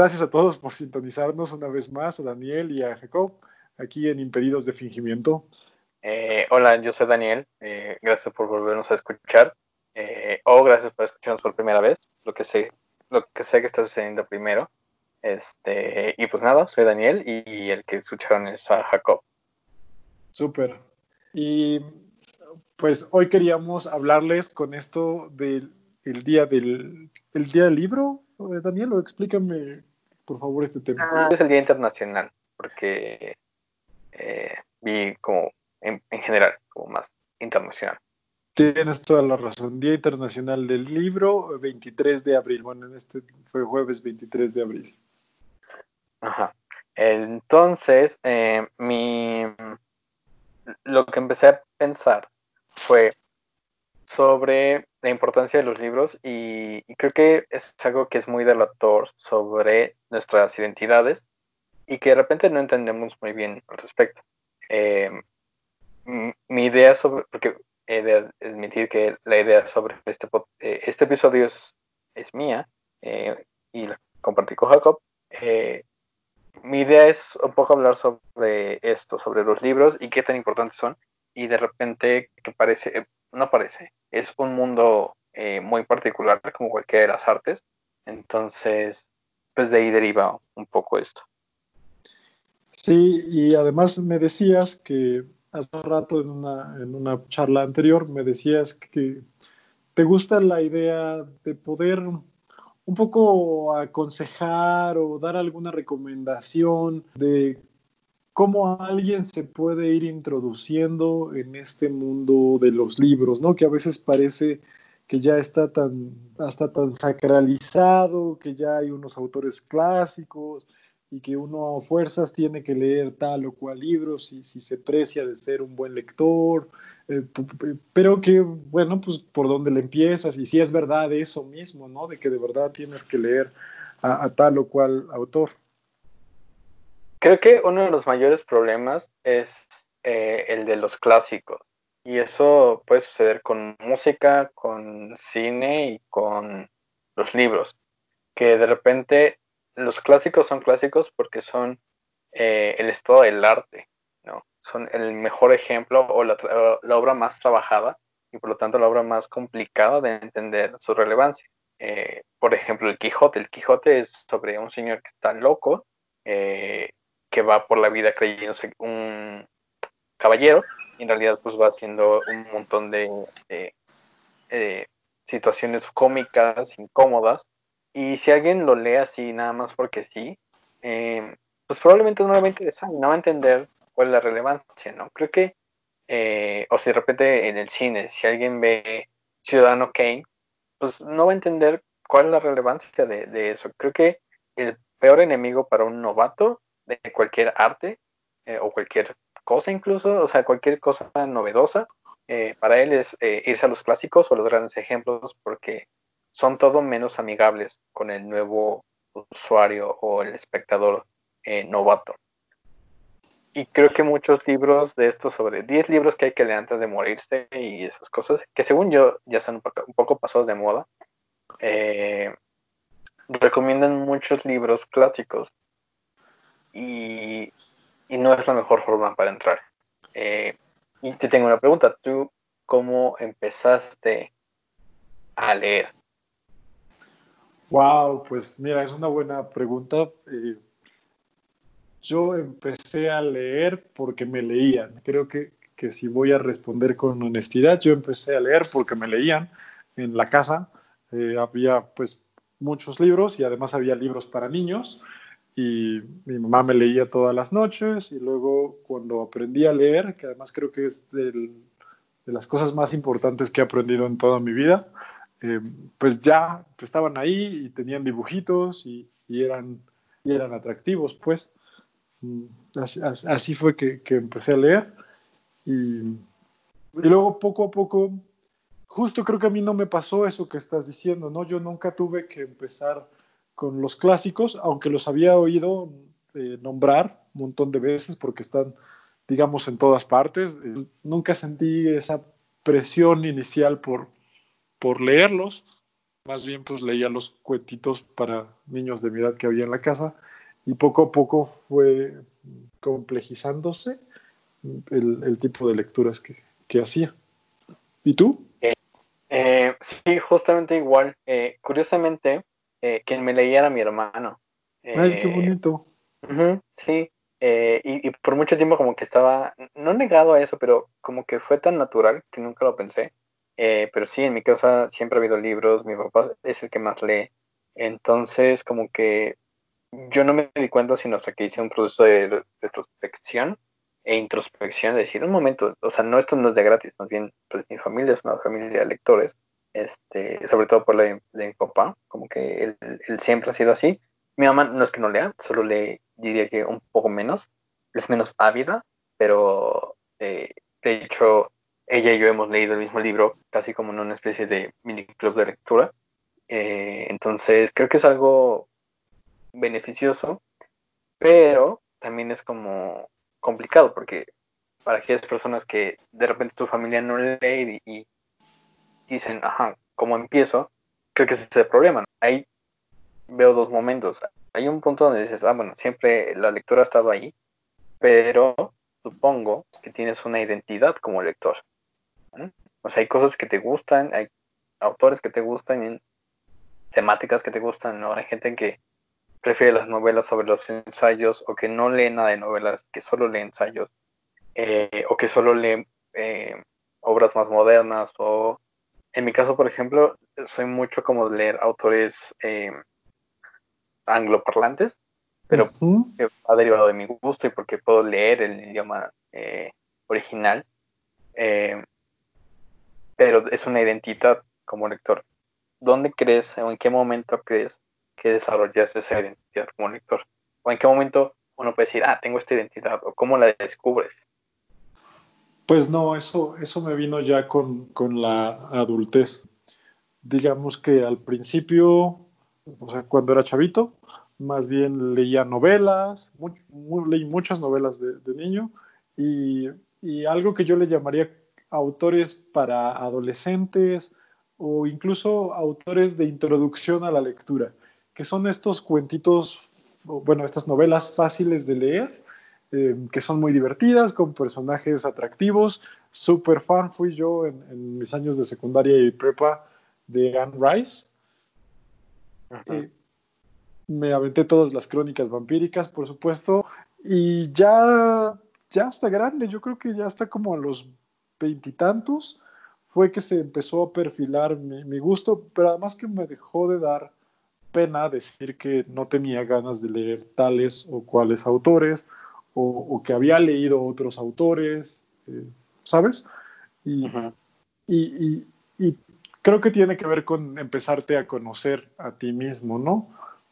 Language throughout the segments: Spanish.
gracias a todos por sintonizarnos una vez más, a Daniel y a Jacob, aquí en Impedidos de Fingimiento. Eh, hola, yo soy Daniel. Eh, gracias por volvernos a escuchar. Eh, o gracias por escucharnos por primera vez. Lo que sé, lo que sé que está sucediendo primero. Este, y pues nada, soy Daniel y, el que escucharon es a Jacob. Súper. Y pues hoy queríamos hablarles con esto del día del el día del libro. Daniel, explícame por favor este tema. Ah, es el Día Internacional, porque vi como en, general, como más internacional. Tienes toda la razón. Día Internacional del Libro, 23 de abril. Bueno, en este fue jueves 23 de abril. Ajá. Entonces, eh, mi, lo que empecé a pensar fue sobre la importancia de los libros y, creo que es algo que es muy delator sobre nuestras identidades y que de repente no entendemos muy bien al respecto. Eh, mi idea sobre, porque he de admitir que la idea sobre este, eh, este episodio es, mía eh, y la compartí con Jacob. Eh, mi idea es un poco hablar sobre esto, sobre los libros y qué tan importantes son. Y de repente, que parece, no parece, es un mundo muy particular como cualquiera de las artes. Entonces, pues de ahí deriva un poco esto. Sí, y además me decías que hace rato en una, en una charla anterior me decías que te gusta la idea de poder un poco aconsejar o dar alguna recomendación de cómo alguien se puede ir introduciendo en este mundo de los libros, ¿no? Que a veces parece que ya está tan, hasta tan sacralizado, que ya hay unos autores clásicos, y que uno a fuerzas tiene que leer tal o cual libro si, si se precia de ser un buen lector, eh, pero que, bueno, pues por dónde le empiezas y si es verdad eso mismo, ¿no? De que de verdad tienes que leer a, tal o cual autor. Creo que uno de los mayores problemas es eh, el de los clásicos. Y eso puede suceder con música, con cine y con los libros. Que de repente los clásicos son clásicos porque son eh, el estado del arte, ¿no? Son el mejor ejemplo o la, obra más trabajada y por lo tanto la obra más complicada de entender su relevancia. Eh, por ejemplo, el Quijote. El Quijote es sobre un señor que está loco, eh, que va por la vida creyéndose un caballero y en realidad pues va haciendo un montón de situaciones cómicas, incómodas, y si alguien lo lee así nada más porque sí, eh, pues probablemente no va a interesar, no va a entender cuál es la relevancia, ¿no? Creo que, eh, o si de repente en el cine, si alguien ve Ciudadano Kane, pues no va a entender cuál es la relevancia de, eso. Creo que el peor enemigo para un novato de cualquier arte eh, o cualquier cosa incluso, o sea, cualquier cosa novedosa, para él es irse a los clásicos o los grandes ejemplos porque son todo menos amigables con el nuevo usuario o el espectador eh, novato. Y creo que muchos libros de estos, sobre 10 libros que hay que leer antes de morirse y esas cosas, que según yo ya están un poco, pasados de moda, eh, recomiendan muchos libros clásicos y, no es la mejor forma para entrar. Eh, y te tengo una pregunta, ¿tú cómo empezaste a leer? Wow, pues mira, es una buena pregunta. Eh, yo empecé a leer porque me leían. Creo que, que, si voy a responder con honestidad, yo empecé a leer porque me leían en la casa. Eh, había pues muchos libros y además había libros para niños y mi mamá me leía todas las noches y luego cuando aprendí a leer, que además creo que es de las cosas más importantes que he aprendido en toda mi vida, eh, pues ya estaban ahí y tenían dibujitos y, eran, y eran atractivos, pues. Mm, así, fue que, empecé a leer. Y, luego poco a poco, justo creo que a mí no me pasó eso que estás diciendo, ¿no? Yo nunca tuve que empezar con los clásicos, aunque los había oído eh, nombrar un montón de veces porque están, digamos, en todas partes. Eh, nunca sentí esa presión inicial por, por leerlos. más bien pues leía los cuentitos para niños de mi edad que había en la casa y poco a poco fue complejizándose el, tipo de lecturas que, hacía. ¿Y tú? Eh, sí, justamente igual. Eh, quien me leía era mi hermano. Ay, qué bonito. sí, y, y, por mucho tiempo como que estaba, no negado a eso, pero como que fue tan natural que nunca lo pensé. pero sí, en mi casa siempre ha habido libros, mi papá es el que más lee. Entonces, como que yo no me di cuenta sino hasta que hice un proceso de retrospección e introspección, de decir, un momento, o sea, no, esto no es de gratis, más bien, pues mi familia es una familia de lectores, este, sobre todo por la de, mi papá, como que él, siempre ha sido así. Mi mamá no es que no lea, solo le diría que un poco menos, es menos ávida, pero eh, de hecho ella y yo hemos leído el mismo libro, casi como en una especie de mini club de lectura. Eh, entonces creo que es algo beneficioso, pero también es como complicado porque para aquellas personas que de repente tu familia no lee y, dicen, ajá, ¿cómo empiezo? Creo que ese es el problema. Ahí veo dos momentos. Hay un punto donde dices, ah, bueno, siempre la lectura ha estado ahí, pero supongo que tienes una identidad como lector. O sea, hay cosas que te gustan, hay autores que te gustan, temáticas que te gustan, ¿no? Hay gente que prefiere las novelas sobre los ensayos o que no lee nada de novelas, que solo lee ensayos eh, o que solo lee eh, obras más modernas o en mi caso, por ejemplo, soy mucho como de leer autores eh, angloparlantes, pero ha derivado de mi gusto y porque puedo leer el idioma original, pero es una identidad como lector. ¿Dónde crees o en qué momento crees que desarrollaste esa identidad como lector? ¿O en qué momento uno puede decir, ah, tengo esta identidad? ¿O cómo la descubres? Pues no, eso, eso me vino ya con, con la adultez. Digamos que al principio, o sea, cuando era chavito, más bien leía novelas, leí muchas novelas de, de niño y, y, algo que yo le llamaría autores para adolescentes o incluso autores de introducción a la lectura que son estos cuentitos, bueno, estas novelas fáciles de leer, eh, que son muy divertidas, con personajes atractivos. Super fan fui yo en, mis años de secundaria y prepa de Anne Rice. Eh, me aventé todas las crónicas vampíricas, por supuesto, y ya, ya está grande, yo creo que ya está como a los veintitantos, fue que se empezó a perfilar mi, mi, gusto, pero además que me dejó de dar pena decir que no tenía ganas de leer tales o cuales autores, o, que había leído otros autores, eh, ¿sabes? Y, y, y, creo que tiene que ver con empezarte a conocer a ti mismo, ¿no?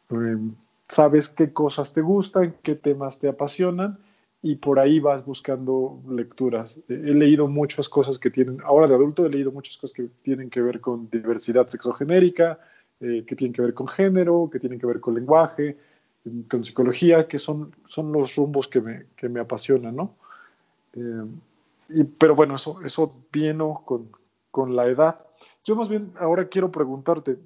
Em, sabes qué cosas te gustan, qué temas te apasionan y por ahí vas buscando lecturas. He leído muchas cosas que tienen, ahora de adulto he leído muchas cosas que tienen que ver con diversidad sexogenérica, eh, que tienen que ver con género, que tienen que ver con lenguaje, con psicología, que son, son los rumbos que me, que me apasionan, ¿no? Eh, y, pero bueno, eso, eso vino con, con la edad. Yo más bien ahora quiero preguntarte,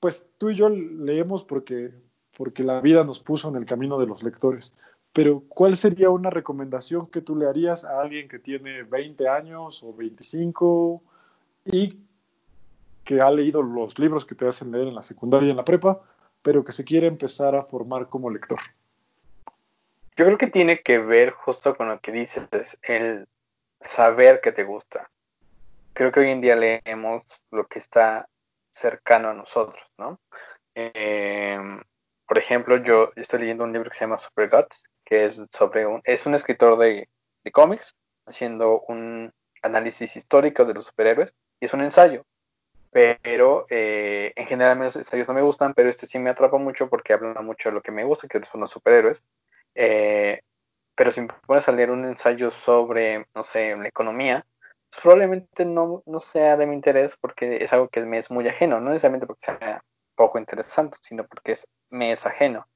pues tú y yo leemos porque, porque la vida nos puso en el camino de los lectores, pero ¿cuál sería una recomendación que tú le harías a alguien que tiene 20 años o 25 y que ha leído los libros que te hacen leer en la secundaria y en la prepa, pero que se quiere empezar a formar como lector? Yo creo que tiene que ver justo con lo que dices, el saber que te gusta. Creo que hoy en día leemos lo que está cercano a nosotros, ¿no? Em, por ejemplo, yo estoy leyendo un libro que se llama Super Guts, que es sobre un, es un escritor de, de cómics haciendo un análisis histórico de los superhéroes y es un ensayo pero eh, en general los ensayos no me gustan, pero este sí me atrapa mucho porque habla mucho de lo que me gusta, que son los superhéroes. Eh, pero si me pones a leer un ensayo sobre, no sé, la economía, pues probablemente no, no sea de mi interés porque es algo que me es muy ajeno, no necesariamente porque sea poco interesante, sino porque es, me es ajeno.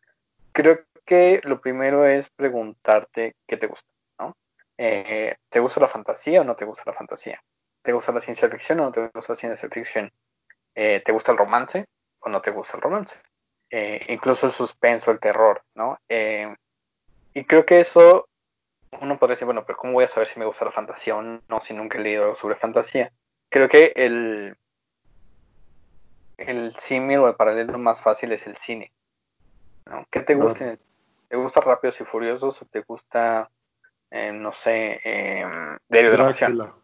Creo que lo primero es preguntarte qué te gusta, ¿no? Eh, ¿Te gusta la fantasía o no te gusta la fantasía? ¿Te gusta la ciencia ficción o no te gusta la ciencia ficción? eh, ¿te gusta el romance o no te gusta el romance? Eh, incluso el suspenso, el terror, ¿no? Eh, y creo que eso, uno podría decir, bueno, pero ¿cómo voy a saber si me gusta la fantasía o no si nunca he leído sobre fantasía? Creo que el, el símil o el paralelo más fácil es el cine. ¿no? ¿Qué te gusta? ¿Te gusta Rápidos y Furiosos o te gusta, no sé, Diario de la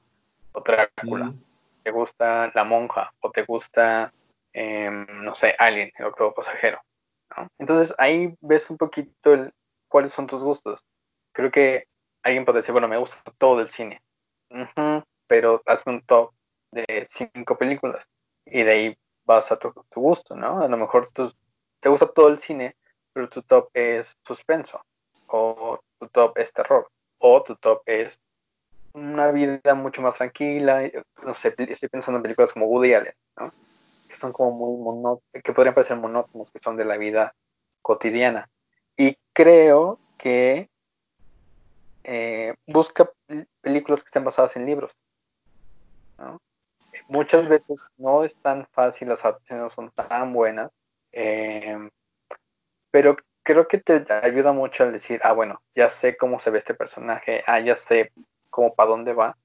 O Drácula. Mm. ¿Te gusta La Monja? ¿O te gusta Em, no sé, Alien, el octavo pasajero. Entonces ahí ves un poquito el, cuáles son tus gustos. Creo que alguien puede decir, bueno, me gusta todo el cine, pero hazme un top de cinco películas y de ahí vas a tu, gusto, ¿no? A lo mejor te gusta todo el cine, pero tu top es suspenso, o tu top es terror, o tu top es una vida mucho más tranquila. No sé, estoy pensando en películas como Woody Allen, ¿no? que son como muy monótonos, que podrían parecer monótonos, que son de la vida cotidiana. Y creo que eh, busca películas que estén basadas en libros. Muchas veces no es tan fácil, las adaptaciones no son tan buenas, eh, pero creo que te ayuda mucho al decir, ah, bueno, ya sé cómo se ve este personaje, ah, ya sé cómo para dónde va,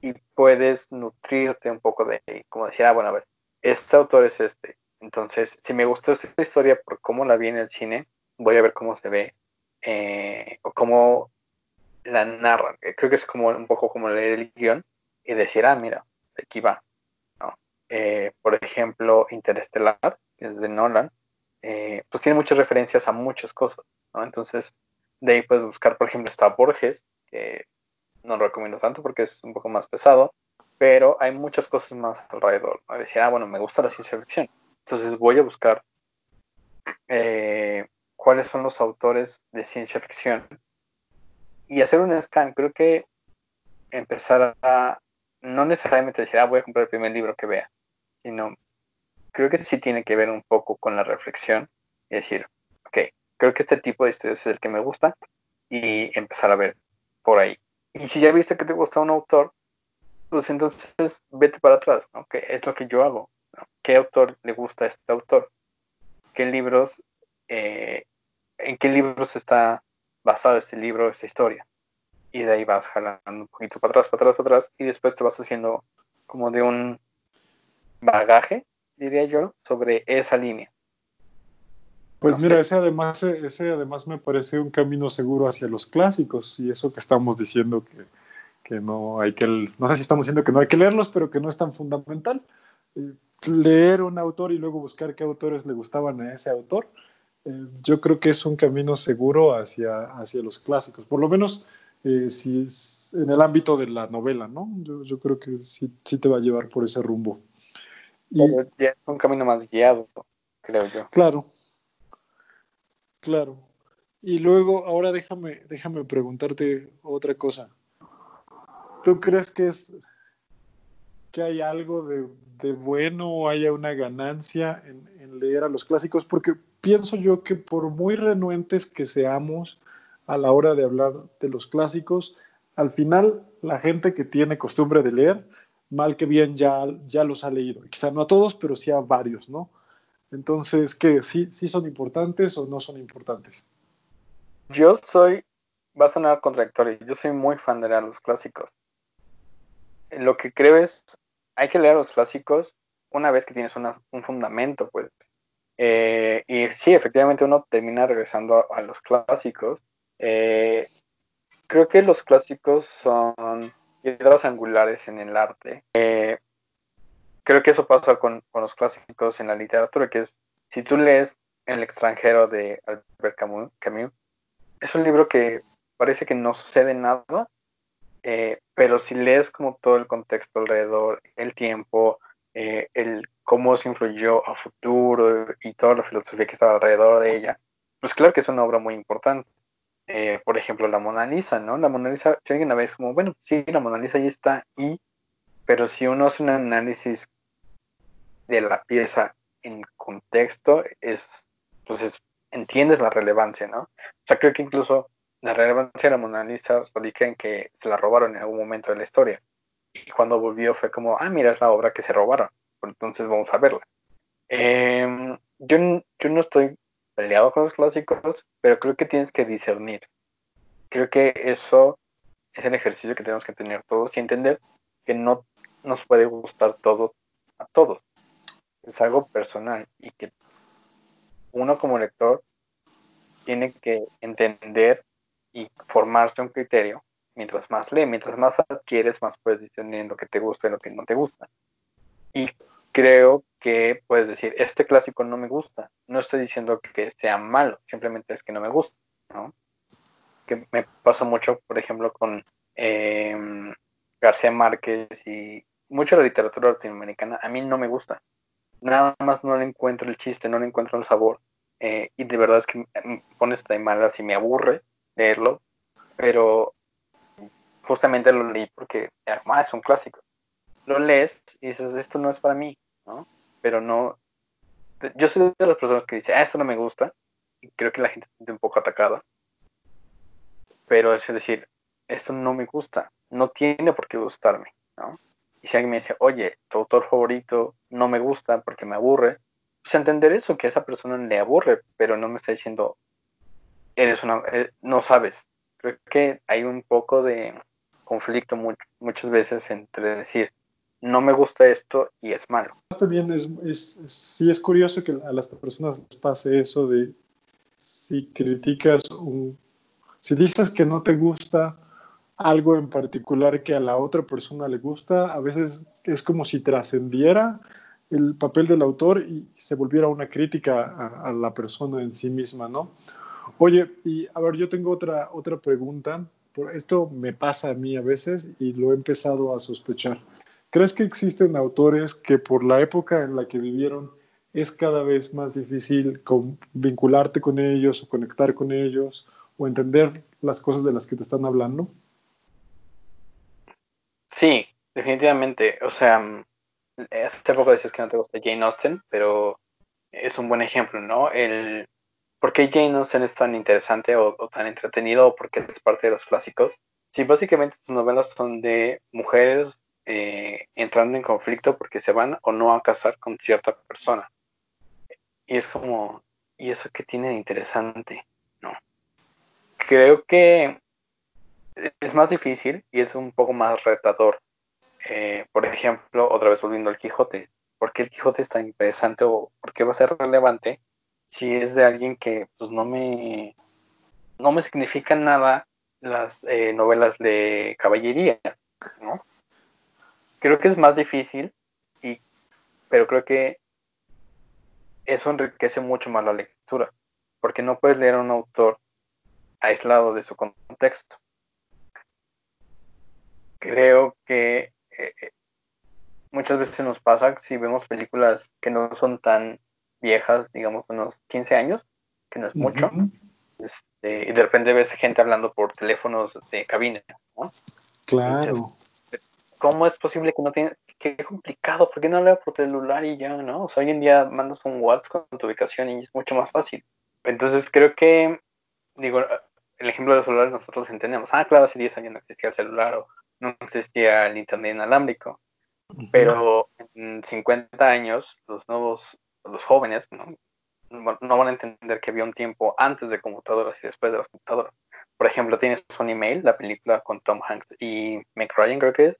y puedes nutrirte un poco de, como decir, ah, bueno, a ver, este autor es este. Entonces, si me gustó esta historia por cómo la vi en el cine, voy a ver cómo se ve eh, o cómo la narran. Creo que es como un poco como leer el guion y decir, ah, mira, aquí va. Eh, por ejemplo, Interestelar, que es de Nolan, eh, pues tiene muchas referencias a muchas cosas. Entonces, de ahí puedes buscar, por ejemplo, está Borges, que no lo recomiendo tanto porque es un poco más pesado, pero hay muchas cosas más alrededor. Decía, ah, bueno, me gusta la ciencia ficción. Entonces voy a buscar eh, cuáles son los autores de ciencia ficción y hacer un scan. Creo que empezar a, no necesariamente decir, ah, voy a comprar el primer libro que vea, sino creo que sí tiene que ver un poco con la reflexión y decir, ok, creo que este tipo de estudios es el que me gusta y empezar a ver por ahí. Y si ya viste que te gusta un autor, pues entonces vete para atrás, ¿no? ¿Qué es lo que yo hago? ¿Qué autor le gusta a este autor? ¿Qué libros, eh, en qué libros está basado este libro, esta historia? Y de ahí vas jalando un poquito para atrás, para atrás, para atrás, y después te vas haciendo como de un bagaje, diría yo, sobre esa línea. Pues mira, ese además, ese además me parece un camino seguro hacia los clásicos, y eso que estamos diciendo que que no hay que, no sé si estamos diciendo que no hay que leerlos, pero que no es tan fundamental. Eh, leer un autor y luego buscar qué autores le gustaban a ese autor, eh, yo creo que es un camino seguro hacia, hacia los clásicos, por lo menos eh, si es en el ámbito de la novela, ¿no? Yo, yo creo que sí, sí, te va a llevar por ese rumbo. Y, ya es un camino más guiado, creo yo. Claro, claro. Y luego, ahora déjame, déjame preguntarte otra cosa. ¿Tú crees que es que hay algo de, bueno o haya una ganancia en, leer a los clásicos? Porque pienso yo que por muy renuentes que seamos a la hora de hablar de los clásicos, al final la gente que tiene costumbre de leer, mal que bien ya, ya los ha leído. Quizá no a todos, pero sí a varios, ¿no? Entonces, ¿qué? ¿Sí, ¿Sí son importantes o no son importantes? Yo soy, va a sonar contradictorio, yo soy muy fan de leer los clásicos lo que creo es, hay que leer los clásicos una vez que tienes un fundamento, pues. Eh, y sí, efectivamente uno termina regresando a, los clásicos. Eh, creo que los clásicos son piedras angulares en el arte. Eh, creo que eso pasa con, con, los clásicos en la literatura, que es, si tú lees El extranjero de Albert Camus, Camus es un libro que parece que no sucede nada, eh, pero si lees como todo el contexto alrededor, el tiempo, eh, el cómo se influyó a futuro y toda la filosofía que estaba alrededor de ella, pues claro que es una obra muy importante. Eh, por ejemplo, la Mona Lisa, ¿no? La Mona Lisa, si alguien la ve, es como, bueno, sí, la Mona Lisa ahí está, y, pero si uno hace un análisis de la pieza en contexto, es, entonces, entiendes la relevancia, ¿no? O sea, creo que incluso la relevancia de la Mona Lisa radica en que se la robaron en algún momento de la historia. Y cuando volvió fue como, ah, mira, es la obra que se robaron. pues entonces vamos a verla. Em, yo, yo no estoy peleado con los clásicos, pero creo que tienes que discernir. Creo que eso es el ejercicio que tenemos que tener todos y entender que no nos puede gustar todo a todos. Es algo personal y que uno como lector tiene que entender y formarse un criterio mientras más lee, mientras más adquieres, más puedes discernir lo que te gusta y lo que no te gusta. Y creo que puedes decir, este clásico no me gusta. No estoy diciendo que sea malo, simplemente es que no me gusta, ¿no? Que me pasa mucho, por ejemplo, con em, García Márquez y mucho la literatura latinoamericana. A mí no me gusta. Nada más no le encuentro el chiste, no le encuentro el sabor. Eh, y de verdad es que me pone esta malas y me aburre leerlo. Pero justamente lo leí porque ah, es un clásico. Lo lees y dices, esto no es para mí, ¿no? Pero no. Yo soy de las personas que dicen, ah, esto no me gusta. Y creo que la gente se siente un poco atacada. Pero es decir, esto no me gusta. No tiene por qué gustarme, ¿no? Y si alguien me dice, oye, tu autor favorito no me gusta porque me aburre, pues entender eso, que a esa persona le aburre, pero no me está diciendo, eres una, eh, no sabes. Creo que hay un poco de, conflicto muchas veces entre decir, no me gusta esto y es malo. También es, es, sí es curioso que a las personas les pase eso de si criticas, un, si dices que no te gusta algo en particular que a la otra persona le gusta, a veces es como si trascendiera el papel del autor y se volviera una crítica a, la persona en sí misma, ¿no? Oye, y a ver, yo tengo otra, otra pregunta esto me pasa a mí a veces y lo he empezado a sospechar. ¿Crees que existen autores que por la época en la que vivieron es cada vez más difícil vincularte con ellos o conectar con ellos o entender las cosas de las que te están hablando? Sí, definitivamente. O sea, hace poco decías que no te gusta Jane Austen, pero es un buen ejemplo, ¿no? El, ¿por qué Jane Austen es tan interesante o, tan entretenido o por qué es parte de los clásicos? Sí, básicamente sus novelas son de mujeres eh, entrando en conflicto porque se van o no a casar con cierta persona. Y es como, ¿y eso qué tiene de interesante? No. Creo que es más difícil y es un poco más retador. Eh, por ejemplo, otra vez volviendo al Quijote. ¿Por qué el Quijote es tan interesante o por qué va a ser relevante? si es de alguien que pues no me no me significan nada las eh, novelas de caballería, ¿no? Creo que es más difícil, y, pero creo que eso enriquece mucho más la lectura, porque no puedes leer a un autor aislado de su contexto. Creo que eh, eh, muchas veces nos pasa si vemos películas que no son tan viejas, digamos unos 15 años, que no es mucho, este, y de repente ves gente hablando por teléfonos de cabina, ¿no? Claro. ¿Cómo es posible que no tiene, qué complicado, ¿por qué no habla por celular y ya, no? O sea, hoy en día mandas un WhatsApp con tu ubicación y es mucho más fácil. Entonces creo que, digo, el ejemplo de los celulares nosotros entendemos, ah, claro, hace 10 años no existía el celular o no existía el internet inalámbrico, pero en 50 años los nuevos los jóvenes ¿no? no van a entender que había un tiempo antes de computadoras y después de las computadoras. Por ejemplo, tienes Sony email la película con Tom Hanks y Meg Ryan, creo que es.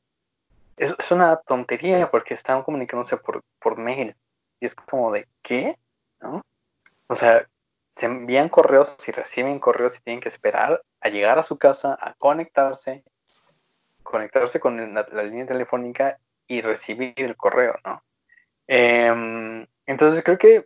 Es, una tontería porque están comunicándose por, por mail. Y es como de, ¿qué? ¿No? O sea, se envían correos y reciben correos y tienen que esperar a llegar a su casa, a conectarse, conectarse con la, la línea telefónica y recibir el correo, ¿no? Eh, entonces creo que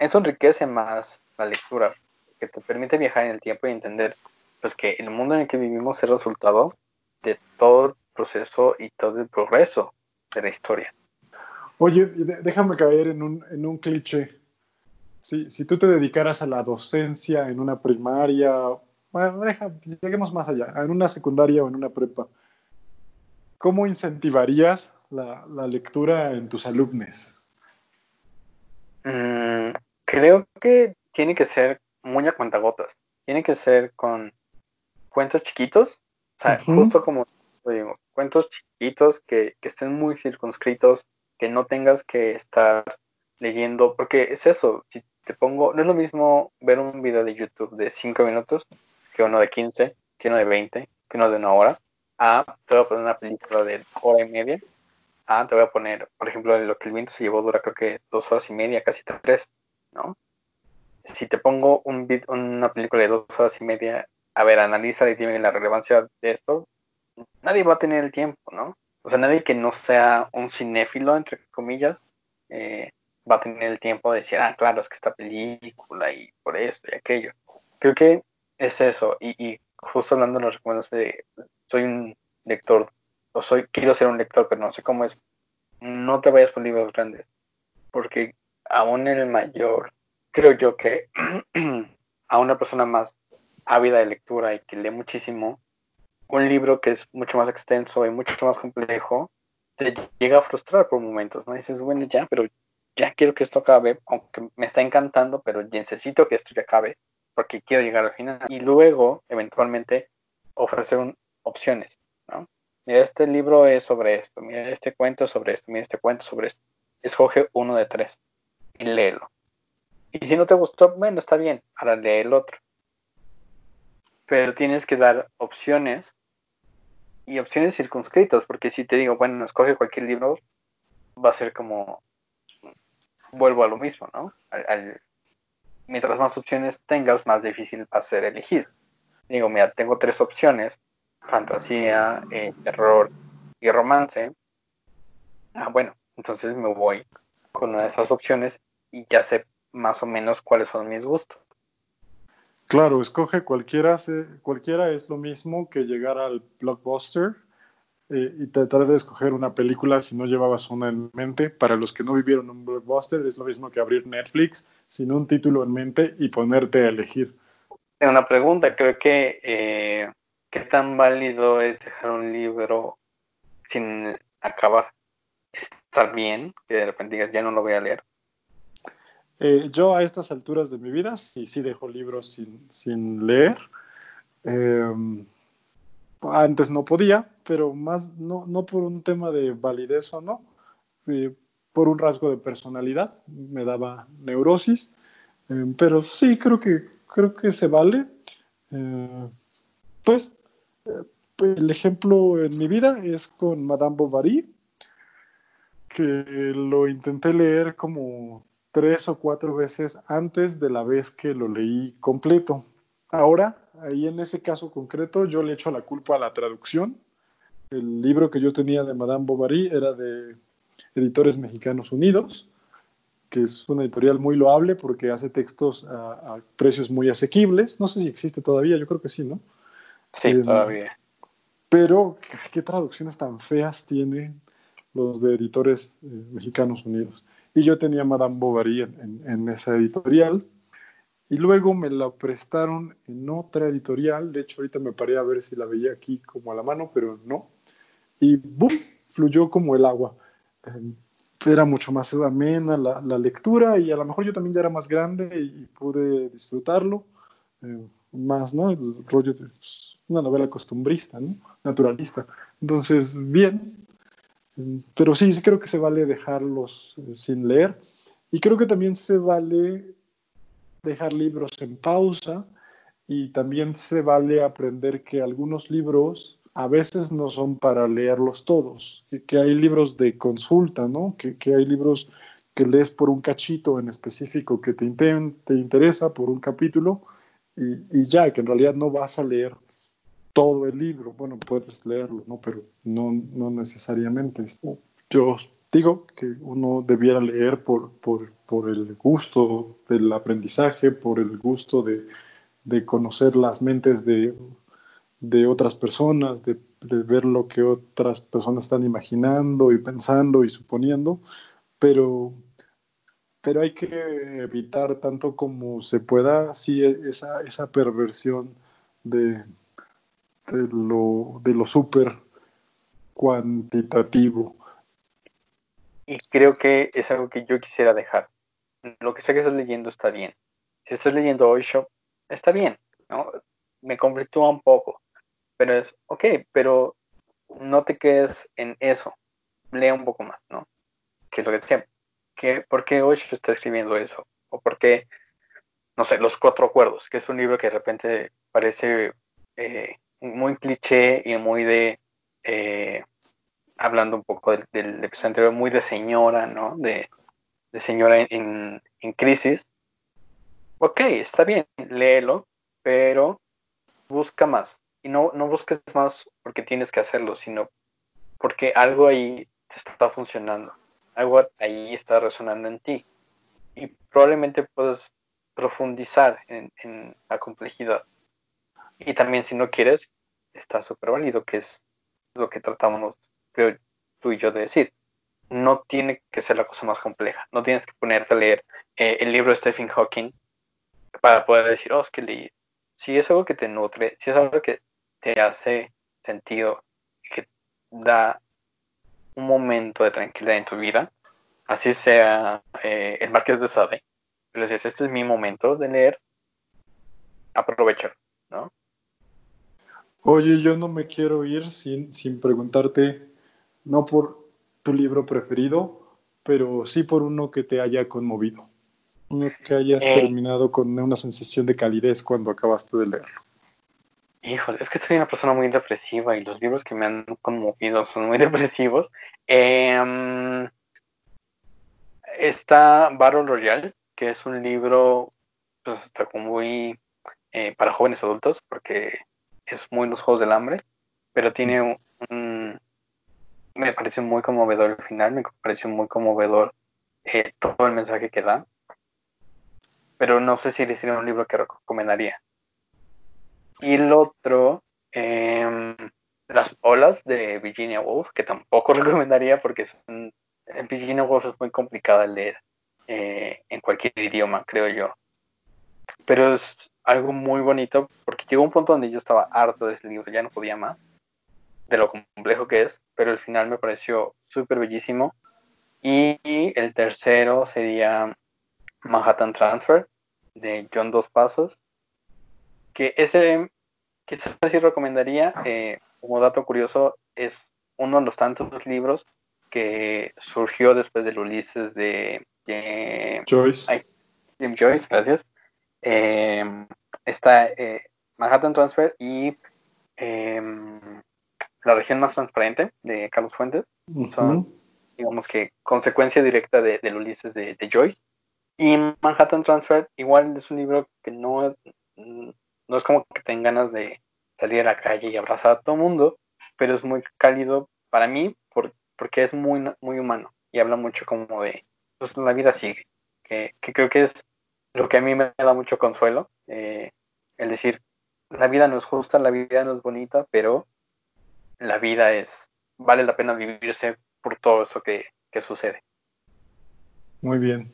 eso enriquece más la lectura, que te permite viajar en el tiempo y entender pues que el mundo en el que vivimos es resultado de todo el proceso y todo el progreso de la historia. Oye, déjame caer en un, en un cliché. Si, si, tú te dedicaras a la docencia en una primaria, bueno, deja, lleguemos más allá, en una secundaria o en una prepa, ¿cómo incentivarías la, la lectura en tus alumnos? Mm, creo que tiene que ser muy a cuentagotas. Tiene que ser con cuentos chiquitos. O sea, justo como digo, cuentos chiquitos que, estén muy circunscritos, que no tengas que estar leyendo, porque es eso, si te pongo, no es lo mismo ver un video de YouTube de 5 minutos que uno de 15, que uno de 20, que uno de una hora. Ah, te voy a poner una película de hora y media. Ah, te voy a poner, por ejemplo, lo que el viento se llevó dura creo que dos horas y media, casi tres, ¿no? Si te pongo un, una película de dos horas y media, a ver, analiza y dime la relevancia de esto, nadie va a tener el tiempo, ¿no? O sea, nadie que no sea un cinéfilo, entre comillas, eh, va a tener el tiempo de decir, ah, claro, es que esta película y por esto y aquello. Creo que es eso. Y, justo hablando de recomendaciones de, soy un lector, o soy, quiero ser un lector, pero no sé cómo es. No te vayas por libros grandes, porque aún en el mayor, creo yo que a una persona más ávida de lectura y que lee muchísimo, un libro que es mucho más extenso y mucho más complejo, te llega a frustrar por momentos, ¿no? dices, bueno, ya, pero ya quiero que esto acabe, aunque me está encantando, pero necesito que esto ya acabe porque quiero llegar al final. Y luego, eventualmente, ofrecer opciones, ¿no? Mira, este libro es sobre esto, mira, este cuento es sobre esto, mira, este cuento sobre esto. Escoge uno de tres y léelo. Y si no te gustó, bueno, está bien, ahora lee el otro. Pero tienes que dar opciones y opciones circunscritas, porque si te digo, bueno, escoge cualquier libro, va a ser como, vuelvo a lo mismo, ¿no? mientras más opciones tengas, más difícil va a ser elegir. Digo, mira, tengo tres opciones, fantasía, eh, terror y romance. Ah, bueno, entonces me voy con una de esas opciones y ya sé más o menos cuáles son mis gustos. Claro, escoge cualquiera, cualquiera es lo mismo que llegar al blockbuster eh, y tratar de escoger una película si no llevabas una en mente. Para los que no vivieron un blockbuster es lo mismo que abrir Netflix sin un título en mente y ponerte a elegir. Una pregunta, creo que eh, ¿qué tan válido es dejar un libro sin acabar? ¿Está bien que de repente digas ya no lo voy a leer? Eh, yo a estas alturas de mi vida sí, sí dejo libros sin, leer. Em, antes no podía, pero más no, no por un tema de validez o no, eh, por un rasgo de personalidad, me daba neurosis, pero sí creo que, creo que se vale. Eh, pues el ejemplo en mi vida es con Madame Bovary, que lo intenté leer como tres o cuatro veces antes de la vez que lo leí completo. Ahora, ahí en ese caso concreto, yo le echo la culpa a la traducción. El libro que yo tenía de Madame Bovary era de Editores Mexicanos Unidos, que es una editorial muy loable porque hace textos a, precios muy asequibles. No sé si existe todavía, yo creo que sí, ¿no? Sí, em, todavía. Pero, ¿qué, traducciones tan feas tienen los de Editores eh, Mexicanos Unidos? Y yo tenía Madame Bovary en, esa editorial. Y luego me la prestaron en otra editorial. De hecho, ahorita me paré a ver si la veía aquí como a la mano, pero no. Y ¡boom! Fluyó como el agua. Em, era mucho más amena la, la, lectura y a lo mejor yo también ya era más grande y, pude disfrutarlo em, más, ¿no? El rollo de pues, una novela costumbrista, ¿no? Naturalista. Entonces, bien, pero sí, sí creo que se vale dejarlos eh, sin leer. Y creo que también se vale dejar libros en pausa y también se vale aprender que algunos libros a veces no son para leerlos todos, que, hay libros de consulta, ¿no? Que, hay libros que lees por un cachito en específico que te, te interesa, por un capítulo, y, ya, que en realidad no vas a leer todo el libro. Bueno, puedes leerlo, ¿no? Pero no, no necesariamente. Yo digo que uno debiera leer por, por, por el gusto del aprendizaje, por el gusto de, de conocer las mentes de, de otras personas, de, ver lo que otras personas están imaginando y pensando y suponiendo, pero, pero hay que evitar tanto como se pueda sí, esa, esa perversión de, de lo, de lo súper cuantitativo. Y creo que es algo que yo quisiera dejar. Lo que sea que estás leyendo está bien. Si estás leyendo hoy Shop, está bien, ¿no? Me conflictúa un poco, pero es, ok, pero no te quedes en eso. Lea un poco más, ¿no? que lo que decía, que, ¿por qué Osho está escribiendo eso? O por qué, no sé, Los Cuatro Acuerdos, que es un libro que de repente parece eh, muy cliché y muy de, eh, hablando un poco del, episodio anterior, muy de señora, ¿no? De, señora en, crisis. Ok, está bien, léelo, pero busca más. Y no, no busques más porque tienes que hacerlo, sino porque algo ahí te está funcionando, algo ahí está resonando en ti. Y probablemente puedes profundizar en la complejidad. Y también si no quieres, está súper válido, que es lo que tratamos, creo, tú y yo de decir. No tiene que ser la cosa más compleja. No tienes que ponerte a leer eh, el libro de Stephen Hawking para poder decir, oh, es que leí. Si es algo que te nutre, si es algo que te hace sentido, que da un momento de tranquilidad en tu vida, así sea eh, el Marqués de Sade, pero dices, este es mi momento de leer, aprovecho, ¿no? Oye, yo no me quiero ir sin, sin preguntarte, no por tu libro preferido, pero sí por uno que te haya conmovido. Uno que hayas eh. terminado con una sensación de calidez cuando acabaste de leerlo. Híjole, es que soy una persona muy depresiva y los libros que me han conmovido son muy depresivos. Em, está Battle Royale, que es un libro, pues está como muy eh, para jóvenes adultos, porque es muy los Juegos del Hambre, pero tiene un, me pareció muy conmovedor el final, me pareció muy conmovedor eh, todo el mensaje que da, pero no sé si le hiciera un libro que recomendaría. Y el otro, em, Las olas de Virginia Woolf, que tampoco recomendaría porque es Virginia Woolf es muy complicada de leer eh, en cualquier idioma, creo yo. Pero es algo muy bonito porque llegó un punto donde yo estaba harto de ese libro, ya no podía más, de lo complejo que es, pero el final me pareció súper bellísimo. Y el tercero sería Manhattan Transfer de John Dos Pasos, que ese quizás sí recomendaría, eh, como dato curioso, es uno de los tantos libros que surgió después del Ulises de, Joyce. Jim Joyce, gracias. Em, está eh, Manhattan Transfer y em, La región más transparente de Carlos Fuentes. Son, digamos que, consecuencia directa de, del Ulises de, Joyce. Y Manhattan Transfer, igual es un libro que no, no es como que tengan ganas de salir a la calle y abrazar a todo el mundo, pero es muy cálido para mí porque es muy, muy humano y habla mucho como de, pues la vida sigue, que, que creo que es lo que a mí me da mucho consuelo, eh, el decir, la vida no es justa, la vida no es bonita, pero la vida es, vale la pena vivirse por todo eso que, sucede. Muy bien.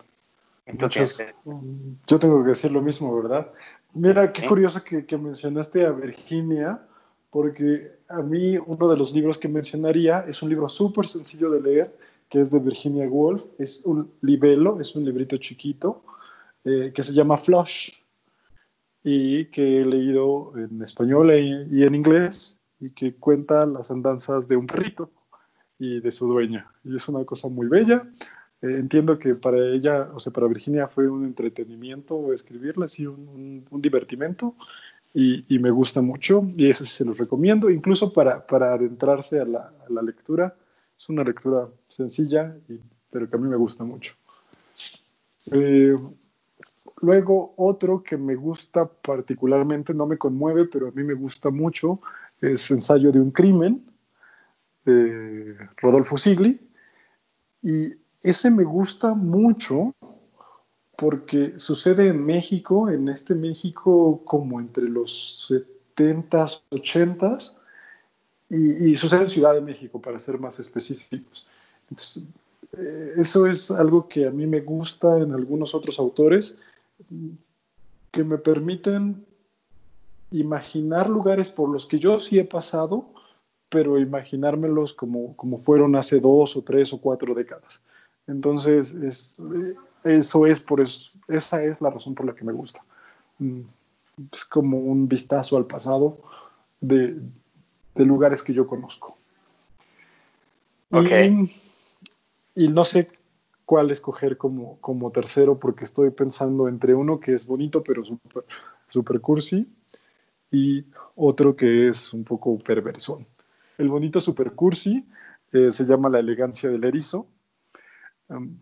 Entonces, eh, yo tengo que decir lo mismo, ¿verdad? Mira, qué curioso que, que, mencionaste a Virginia, porque a mí uno de los libros que mencionaría es un libro súper sencillo de leer, que es de Virginia Woolf, es un libelo, es un librito chiquito, eh, que se llama Flush y que he leído en español e, y en inglés y que cuenta las andanzas de un perrito y de su dueña. Y es una cosa muy bella. Eh, entiendo que para ella, o sea, para Virginia fue un entretenimiento escribirla, así un, un, divertimento y, y, me gusta mucho y eso se los recomiendo, incluso para, para adentrarse a la, a la lectura. Es una lectura sencilla, y, pero que a mí me gusta mucho. Eh, Luego, otro que me gusta particularmente, no me conmueve, pero a mí me gusta mucho, es Ensayo de un crimen, de Rodolfo Sigli. Y ese me gusta mucho porque sucede en México, en este México como entre los 70s, 80s, y, sucede en Ciudad de México, para ser más específicos. Eh, eso es algo que a mí me gusta en algunos otros autores que me permiten imaginar lugares por los que yo sí he pasado, pero imaginármelos como, como fueron hace dos o tres o cuatro décadas. Entonces, es, eso es por eso, esa es la razón por la que me gusta. Mm, es como un vistazo al pasado de, de lugares que yo conozco. Ok. Y, y, no sé cuál escoger como, como tercero porque estoy pensando entre uno que es bonito pero super, super cursi y otro que es un poco perversón. El bonito super cursi eh, se llama La elegancia del erizo, um,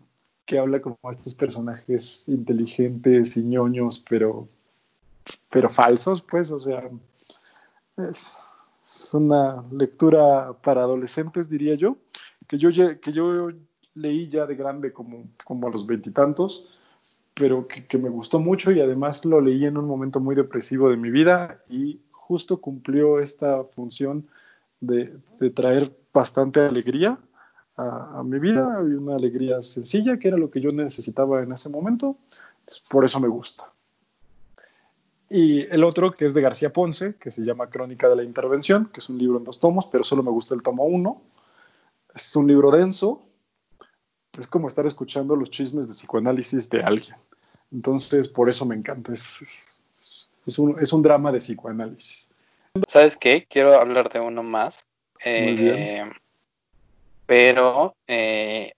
que habla como a estos personajes inteligentes y ñoños, pero, pero falsos, pues, o sea, es, una lectura para adolescentes, diría yo, que yo, que yo leí ya de grande como, como a los veintitantos, pero que, que, me gustó mucho y además lo leí en un momento muy depresivo de mi vida y justo cumplió esta función de, de traer bastante alegría a, mi vida y una alegría sencilla, que era lo que yo necesitaba en ese momento. Por eso me gusta. Y el otro, que es de García Ponce, que se llama Crónica de la Intervención, que es un libro en dos tomos, pero solo me gusta el tomo uno. Es un libro denso. Es como estar escuchando los chismes de psicoanálisis de alguien. Entonces, por eso me encanta. Es, es, un, es un, drama de psicoanálisis. ¿Sabes qué? Quiero hablar de uno más. Eh, pero eh,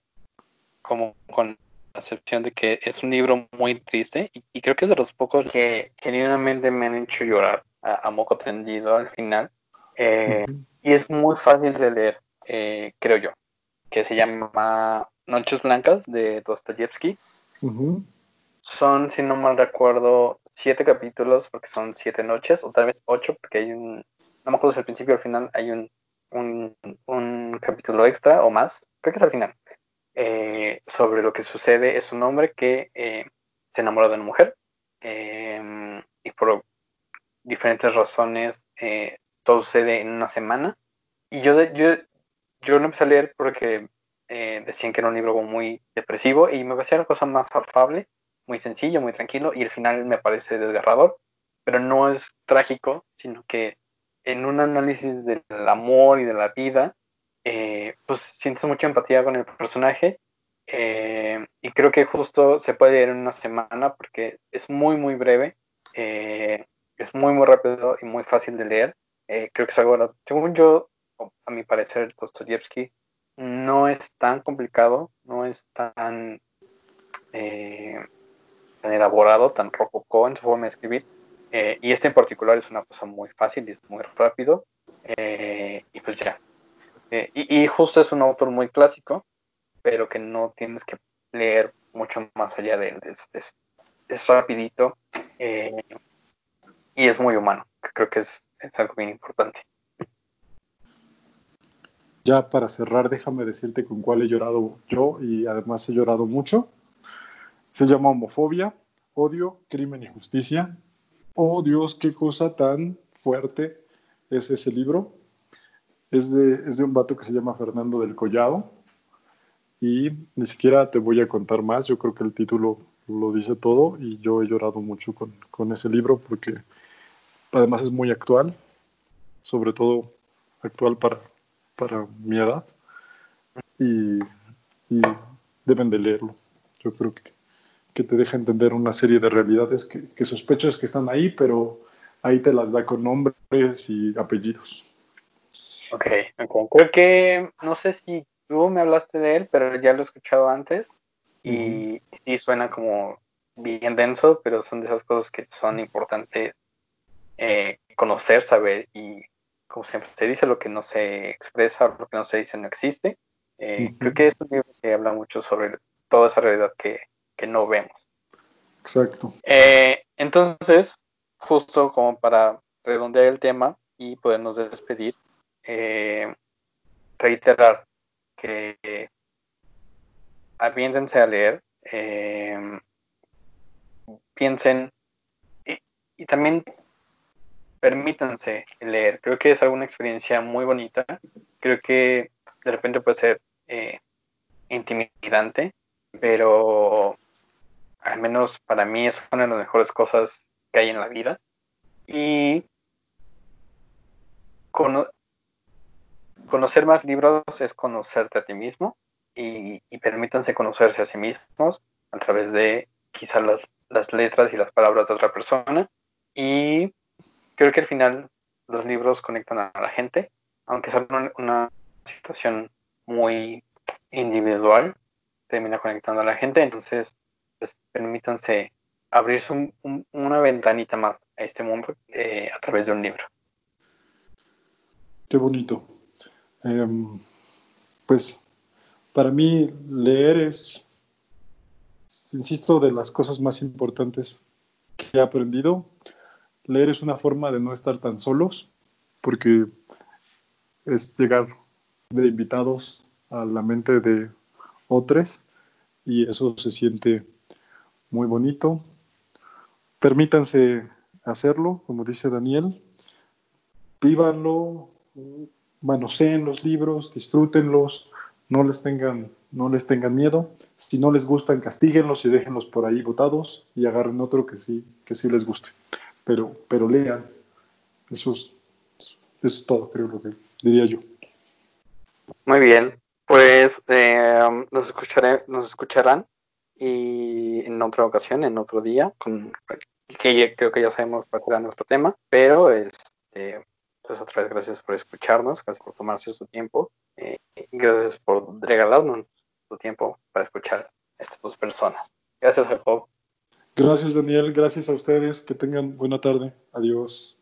como con la excepción de que es un libro muy triste y, creo que es de los pocos que genuinamente me han hecho llorar a, moco tendido al final. Eh, y es muy fácil de leer, creo yo, que se llama Noches Blancas de Dostoyevsky. Son, si no mal recuerdo, siete capítulos porque son siete noches, o tal vez ocho, porque hay un, no me acuerdo si al principio o al final hay un un, capítulo extra o más, creo que es al final, eh, sobre lo que sucede. Es un hombre que eh, se enamoró de una mujer em, y por diferentes razones eh, todo sucede en una semana. Y yo, yo, yo lo empecé a leer porque decían que era un libro muy depresivo y me parecía la cosa más afable, muy sencillo, muy tranquilo y el final me parece desgarrador, pero no es trágico, sino que en un análisis del amor y de la vida, eh, pues sientes mucha empatía con el personaje eh, y creo que justo se puede leer en una semana porque es muy, muy breve, eh, es muy, muy rápido y muy fácil de leer. creo que es algo, según yo, a mi parecer, Dostoyevsky no es tan complicado, no es tan, tan elaborado, tan rococó en su forma de escribir eh, y este en particular es una cosa muy fácil y es muy rápido. Eh, y pues ya. Eh, y, justo es un autor muy clásico, pero que no tienes que leer mucho más allá de él. Es, es, rapidito y es muy humano. Creo que es, es algo bien importante. Ya para cerrar, déjame decirte con cuál he llorado yo y además he llorado mucho. Se llama Homofobia, Odio, Crimen y Justicia Oh Dios, qué cosa tan fuerte es ese libro. Es de, es de un vato que se llama Fernando del Collado. Y ni siquiera te voy a contar más. Yo creo que el título lo dice todo. Y yo he llorado mucho con, con ese libro porque además es muy actual. Sobre todo actual para, para mi edad. Y, y deben de leerlo. Yo creo que que te deja entender una serie de realidades que, que sospechas que están ahí, pero ahí te las da con nombres y apellidos. Ok, creo que, no sé si tú me hablaste de él, pero ya lo he escuchado antes y sí suena como bien denso, pero son de esas cosas que son importantes eh, conocer, saber y como siempre se dice, lo que no se expresa, lo que no se dice no existe. Eh, creo que es un libro que habla mucho sobre toda esa realidad que, que no vemos. Exacto. Eh, entonces, justo como para redondear el tema y podernos despedir, eh, reiterar que aviéntense a leer, eh, piensen y, también permítanse leer. Creo que es alguna experiencia muy bonita. Creo que de repente puede ser intimidante, pero al menos para mí es una de las mejores cosas que hay en la vida. Y conocer más libros es conocerte a ti mismo y, permítanse conocerse a sí mismos a través de quizás las, las letras y las palabras de otra persona. Y creo que al final los libros conectan a la gente, aunque sea una situación muy individual, termina conectando a la gente, entonces pues permítanse abrirse una ventanita más a este mundo eh, a través de un libro. Qué bonito. Em, pues para mí leer es, insisto, de las cosas más importantes que he aprendido. Leer es una forma de no estar tan solos, porque es llegar de invitados a la mente de otros y eso se siente muy bonito. Permítanse hacerlo, como dice Daniel, vívanlo, manoseen los libros, disfrútenlos, no les tengan, no les tengan miedo. Si no les gustan, castíguenlos y déjenlos por ahí botados y agarren otro que sí, que sí les guste. Pero, pero lean. Eso es, eso es todo, creo lo que diría yo. Muy bien, pues eh, nos, escucharé, nos escucharán y en otra ocasión, en otro día, con que creo que ya sabemos cuál será nuestro tema, pero este, pues otra vez gracias por escucharnos, gracias por tomarse su tiempo, eh, gracias por regalarnos su tiempo para escuchar a estas dos personas. Gracias, Jacob. Gracias, Daniel. Gracias a ustedes. Que tengan buena tarde. Adiós.